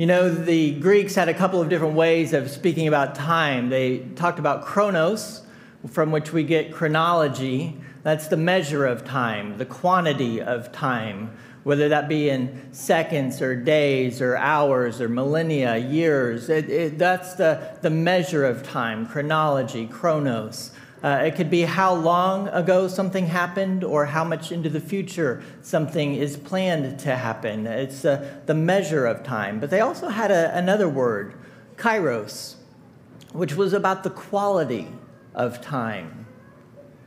You know, the Greeks had a couple of different ways of speaking about time. They talked about chronos, from which we get chronology. That's the measure of time, the quantity of time, whether that be in seconds or days or hours or millennia, years. It, it, that's the, the measure of time, chronology, chronos. Uh, it could be how long ago something happened or how much into the future something is planned to happen. It's uh, the measure of time. But they also had a, another word, kairos, which was about the quality of time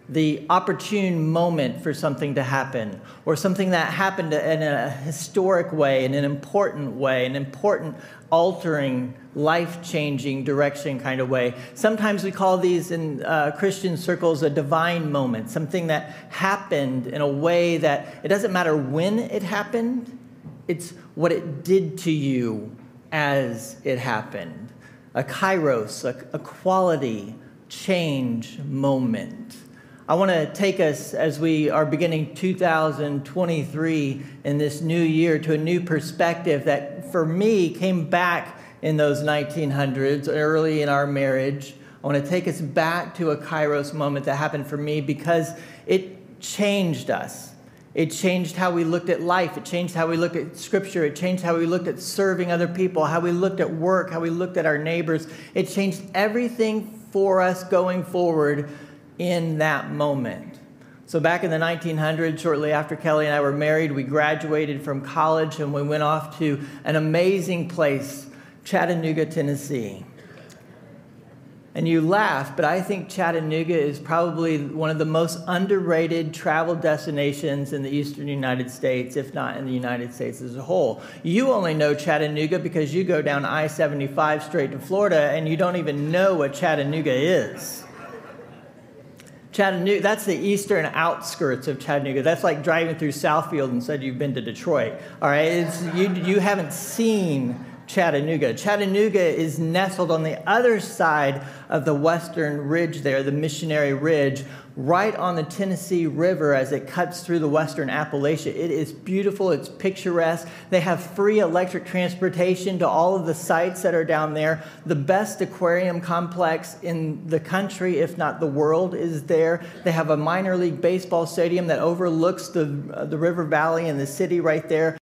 the opportune moment for something to happen, or something that happened in a historic way, in an important way, an important, altering, life changing direction kind of way. Sometimes we call these in uh, Christian circles a divine moment, something that happened in a way that it doesn't matter when it happened, it's what it did to you as it happened. A kairos, a, a quality change moment. I want to take us as we are beginning 2023 in this new year to a new perspective that for me came back in those 1900s, early in our marriage. I want to take us back to a Kairos moment that happened for me because it changed us. It changed how we looked at life. It changed how we looked at scripture. It changed how we looked at serving other people, how we looked at work, how we looked at our neighbors. It changed everything for us going forward in that moment. So, back in the 1900s, shortly after Kelly and I were married, we graduated from college and we went off to an amazing place, Chattanooga, Tennessee. And you laugh, but I think Chattanooga is probably one of the most underrated travel destinations in the eastern United States, if not in the United States as a whole. You only know Chattanooga because you go down I 75 straight to Florida and you don't even know what Chattanooga is. Chattanooga, that's the eastern outskirts of Chattanooga. That's like driving through Southfield and said you've been to Detroit. All right, it's, you, you haven't seen Chattanooga. Chattanooga is nestled on the other side of the western ridge there, the Missionary Ridge, right on the Tennessee River as it cuts through the western Appalachia. It is beautiful, it's picturesque. They have free electric transportation to all of the sites that are down there. The best aquarium complex in the country, if not the world, is there. They have a minor league baseball stadium that overlooks the, uh, the river valley and the city right there.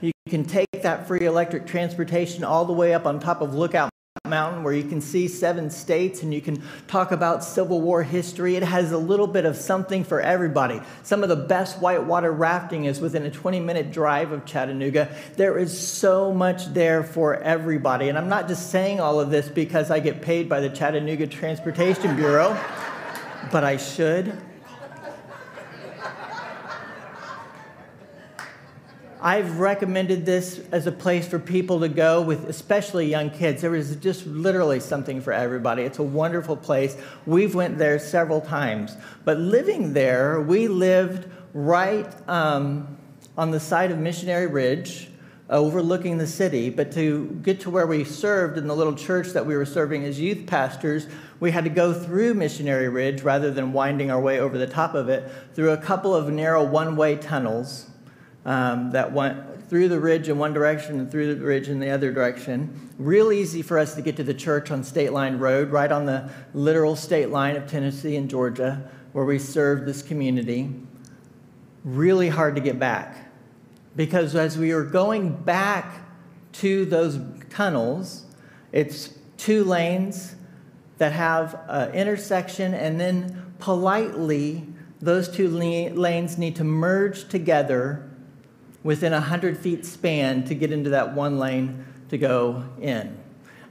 You can take that free electric transportation all the way up on top of Lookout Mountain where you can see seven states and you can talk about Civil War history. It has a little bit of something for everybody. Some of the best whitewater rafting is within a 20 minute drive of Chattanooga. There is so much there for everybody. And I'm not just saying all of this because I get paid by the Chattanooga Transportation Bureau, but I should. I've recommended this as a place for people to go with, especially young kids. There is just literally something for everybody. It's a wonderful place. We've went there several times. But living there, we lived right um, on the side of Missionary Ridge, overlooking the city. But to get to where we served in the little church that we were serving as youth pastors, we had to go through Missionary Ridge rather than winding our way over the top of it through a couple of narrow one-way tunnels um, that went through the ridge in one direction and through the ridge in the other direction. Real easy for us to get to the church on State Line Road, right on the literal state line of Tennessee and Georgia, where we served this community. Really hard to get back because as we were going back to those tunnels, it's two lanes that have an intersection, and then politely, those two lanes need to merge together within a 100 feet span to get into that one lane to go in.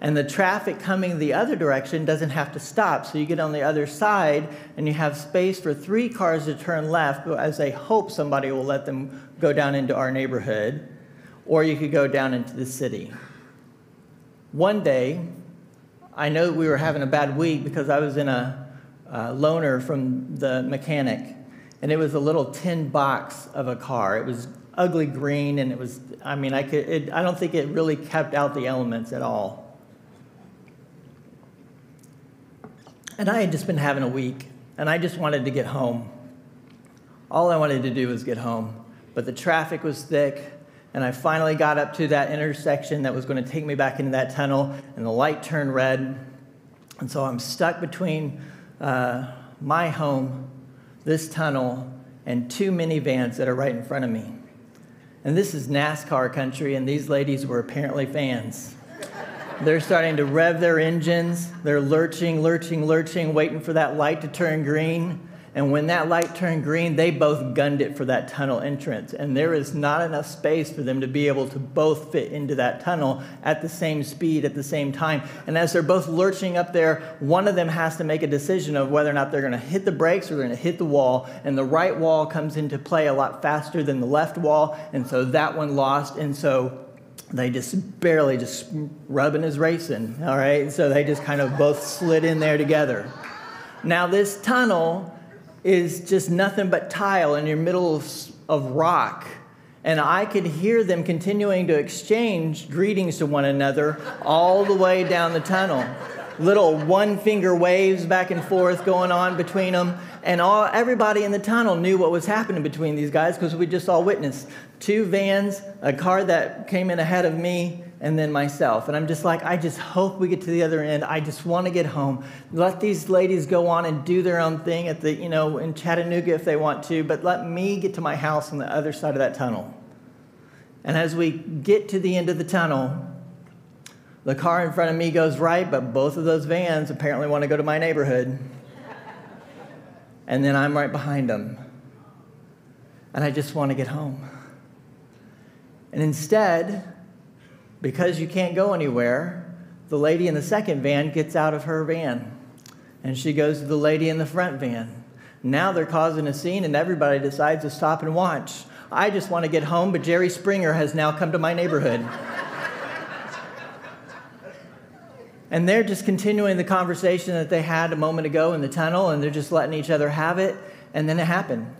And the traffic coming the other direction doesn't have to stop. So you get on the other side and you have space for three cars to turn left as they hope somebody will let them go down into our neighborhood, or you could go down into the city. One day, I know we were having a bad week because I was in a, a loaner from the mechanic, and it was a little tin box of a car. It was ugly green, and it was, I mean, I, could, it, I don't think it really kept out the elements at all. And I had just been having a week, and I just wanted to get home. All I wanted to do was get home. But the traffic was thick, And I finally got up to that intersection that was going to take me back into that tunnel, and the light turned red. And so I'm stuck between uh, my home, this tunnel, and two minivans that are right in front of me. And this is NASCAR country, and these ladies were apparently fans. They're starting to rev their engines. They're lurching, lurching, lurching, waiting for that light to turn green. And when that light turned green, they both gunned it for that tunnel entrance. And there is not enough space for them to be able to both fit into that tunnel at the same speed at the same time. And as they're both lurching up there, one of them has to make a decision of whether or not they're going to hit the brakes or they're going to hit the wall. And the right wall comes into play a lot faster than the left wall. And so that one lost. And so they just barely just rubbing is racing. All right. So they just kind of both slid in there together. Now, this tunnel is just nothing but tile in your middle of rock. And I could hear them continuing to exchange greetings to one another all the way down the tunnel. Little one finger waves back and forth going on between them. And all, everybody in the tunnel knew what was happening between these guys because we just all witnessed two vans, a car that came in ahead of me, and then myself. And I'm just like, I just hope we get to the other end. I just want to get home. Let these ladies go on and do their own thing at the, you know, in Chattanooga if they want to, but let me get to my house on the other side of that tunnel. And as we get to the end of the tunnel, the car in front of me goes right, but both of those vans apparently want to go to my neighborhood. and then I'm right behind them. And I just want to get home. And instead, because you can't go anywhere, the lady in the second van gets out of her van and she goes to the lady in the front van. Now they're causing a scene and everybody decides to stop and watch. I just want to get home, but Jerry Springer has now come to my neighborhood. and they're just continuing the conversation that they had a moment ago in the tunnel, and they're just letting each other have it. And then it happened.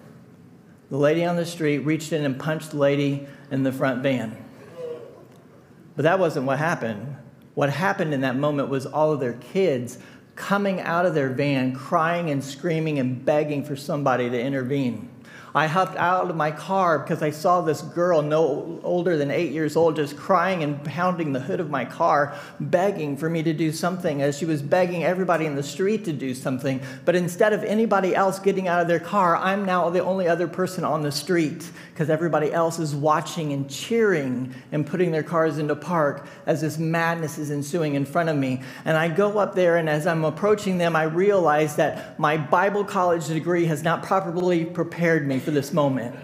The lady on the street reached in and punched the lady in the front van. But that wasn't what happened. What happened in that moment was all of their kids coming out of their van, crying and screaming and begging for somebody to intervene. I hopped out of my car because I saw this girl, no older than eight years old, just crying and pounding the hood of my car, begging for me to do something as she was begging everybody in the street to do something. But instead of anybody else getting out of their car, I'm now the only other person on the street because everybody else is watching and cheering and putting their cars into park as this madness is ensuing in front of me. And I go up there, and as I'm approaching them, I realize that my Bible college degree has not properly prepared me for this moment.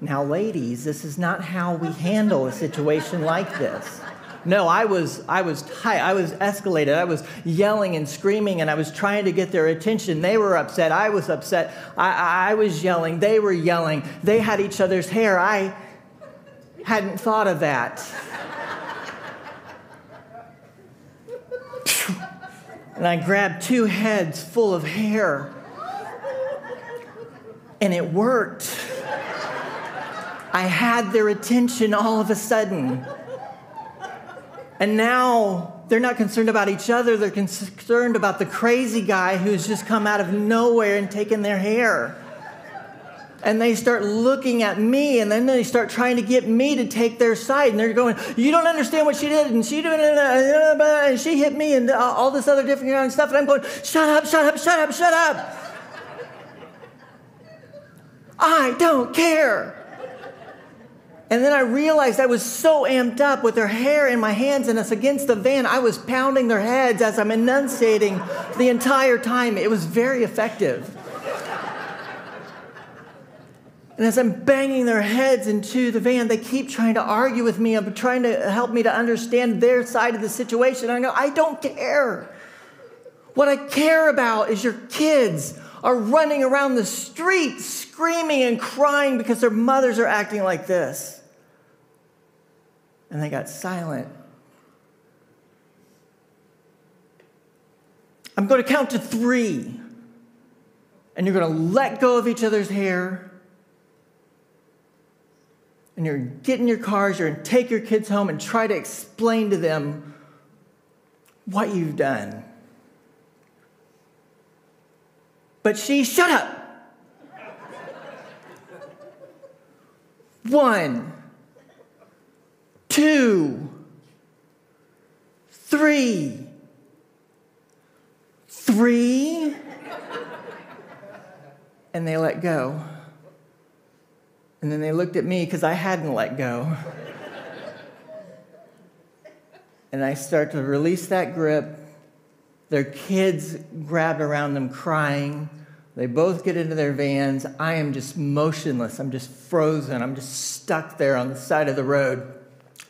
Now, ladies, this is not how we handle a situation like this. No, I was, I was tight. I was escalated. I was yelling and screaming, and I was trying to get their attention. They were upset. I was upset. I, I was yelling. They were yelling. They had each other's hair. I hadn't thought of that. and I grabbed two heads full of hair, and it worked. I had their attention all of a sudden. And now they're not concerned about each other, they're concerned about the crazy guy who's just come out of nowhere and taken their hair. And they start looking at me, and then they start trying to get me to take their side. And they're going, You don't understand what she did, and she did, uh, uh, and she hit me, and all this other different kind of stuff. And I'm going, Shut up, shut up, shut up, shut up. I don't care. And then I realized I was so amped up with their hair in my hands and us against the van. I was pounding their heads as I'm enunciating the entire time. It was very effective. And as I'm banging their heads into the van, they keep trying to argue with me, I'm trying to help me to understand their side of the situation. I go, I don't care. What I care about is your kids are running around the street screaming and crying because their mothers are acting like this and they got silent. I'm going to count to three, and you're going to let go of each other's hair. And you're getting your cars, you're going to take your kids home and try to explain to them what you've done. But she, shut up. One two, three, three. and they let go. And then they looked at me because I hadn't let go. and I start to release that grip. Their kids grab around them crying. They both get into their vans. I am just motionless. I'm just frozen. I'm just stuck there on the side of the road.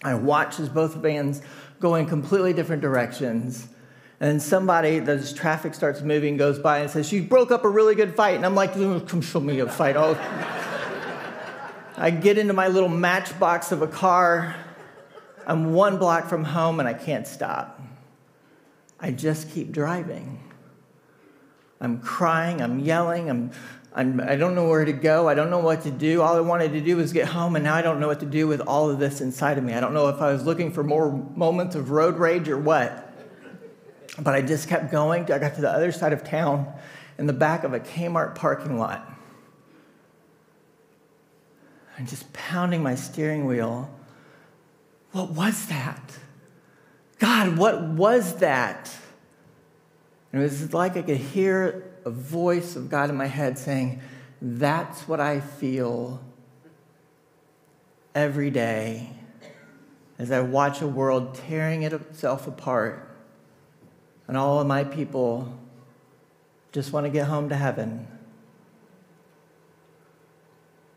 I watch as both vans go in completely different directions. And then somebody, as traffic starts moving, goes by and says, You broke up a really good fight. And I'm like, Come show me a fight. Oh. I get into my little matchbox of a car. I'm one block from home and I can't stop. I just keep driving. I'm crying, I'm yelling, I'm, I'm, I don't know where to go, I don't know what to do. All I wanted to do was get home, and now I don't know what to do with all of this inside of me. I don't know if I was looking for more moments of road rage or what. But I just kept going. I got to the other side of town in the back of a Kmart parking lot. I'm just pounding my steering wheel. What was that? God, what was that? And it was like I could hear a voice of God in my head saying, That's what I feel every day as I watch a world tearing itself apart and all of my people just want to get home to heaven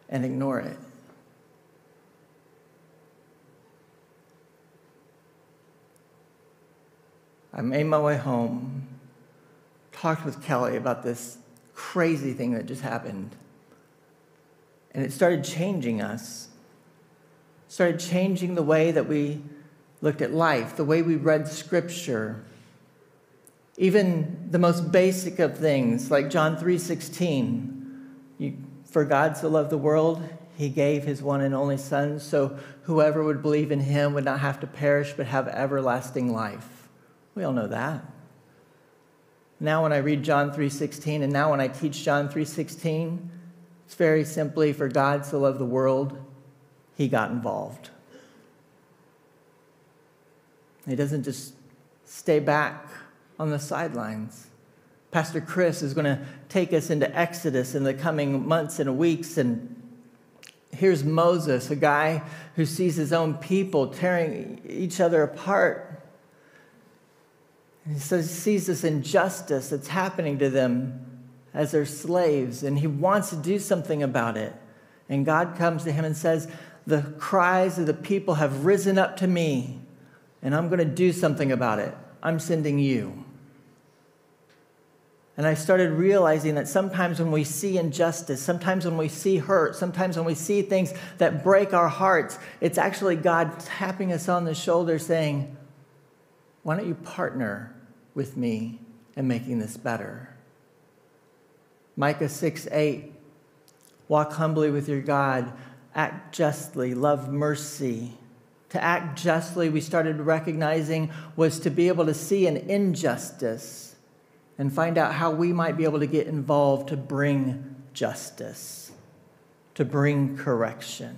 and ignore it. I made my way home, talked with Kelly about this crazy thing that just happened. And it started changing us. Started changing the way that we looked at life, the way we read scripture, even the most basic of things, like John 3:16, for God so loved the world, he gave his one and only son, so whoever would believe in him would not have to perish but have everlasting life. We all know that. Now when I read John 3:16 and now when I teach John 3:16, it's very simply for God so loved the world, he got involved. He doesn't just stay back on the sidelines. Pastor Chris is going to take us into Exodus in the coming months and weeks. And here's Moses, a guy who sees his own people tearing each other apart. He says, he sees this injustice that's happening to them as their slaves, and he wants to do something about it. And God comes to him and says, The cries of the people have risen up to me, and I'm going to do something about it. I'm sending you. And I started realizing that sometimes when we see injustice, sometimes when we see hurt, sometimes when we see things that break our hearts, it's actually God tapping us on the shoulder saying, Why don't you partner with me in making this better? Micah 6 8, walk humbly with your God, act justly, love mercy, to act justly, we started recognizing was to be able to see an injustice and find out how we might be able to get involved to bring justice, to bring correction.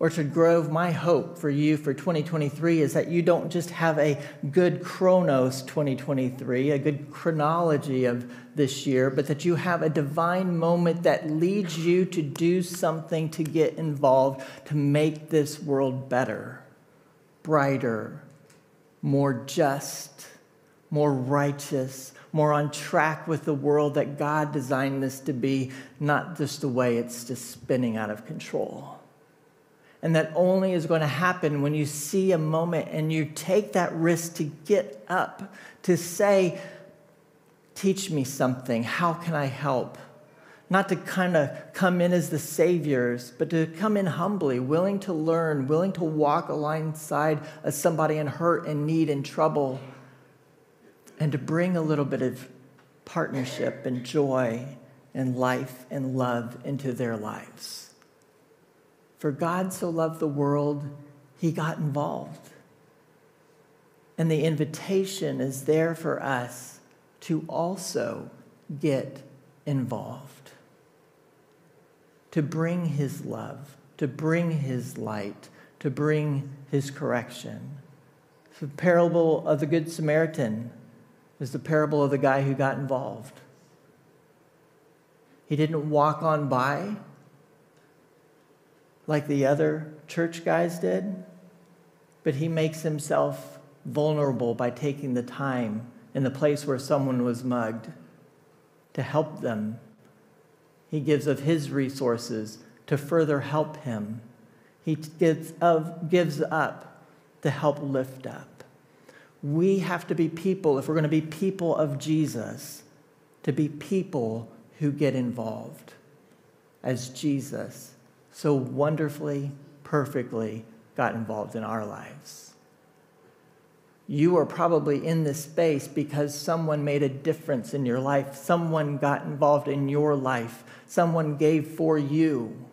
Orchard Grove, my hope for you for 2023 is that you don't just have a good chronos 2023, a good chronology of this year, but that you have a divine moment that leads you to do something to get involved to make this world better, brighter, more just, more righteous, more on track with the world that God designed this to be, not just the way it's just spinning out of control. And that only is going to happen when you see a moment and you take that risk to get up, to say, Teach me something. How can I help? Not to kind of come in as the saviors, but to come in humbly, willing to learn, willing to walk alongside of somebody in hurt and need and trouble, and to bring a little bit of partnership and joy and life and love into their lives. For God so loved the world, he got involved. And the invitation is there for us to also get involved, to bring his love, to bring his light, to bring his correction. The parable of the Good Samaritan is the parable of the guy who got involved. He didn't walk on by like the other church guys did, but he makes himself vulnerable by taking the time in the place where someone was mugged to help them. He gives of his resources to further help him. He gives, of, gives up to help lift up. We have to be people, if we're going to be people of Jesus, to be people who get involved as Jesus so wonderfully, perfectly got involved in our lives. You are probably in this space because someone made a difference in your life. Someone got involved in your life. Someone gave for you.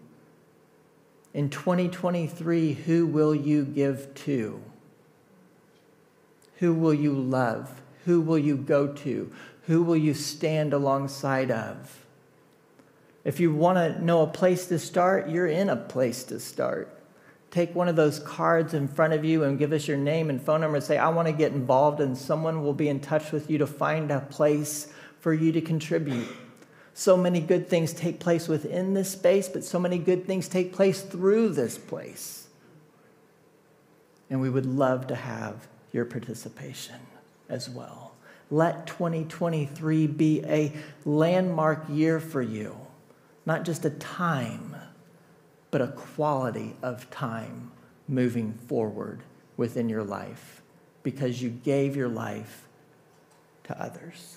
In 2023, who will you give to? Who will you love? Who will you go to? Who will you stand alongside of? If you want to know a place to start, you're in a place to start. Take one of those cards in front of you and give us your name and phone number and say, I want to get involved, and someone will be in touch with you to find a place for you to contribute. So many good things take place within this space, but so many good things take place through this place. And we would love to have your participation as well. Let 2023 be a landmark year for you, not just a time, but a quality of time moving forward within your life because you gave your life to others.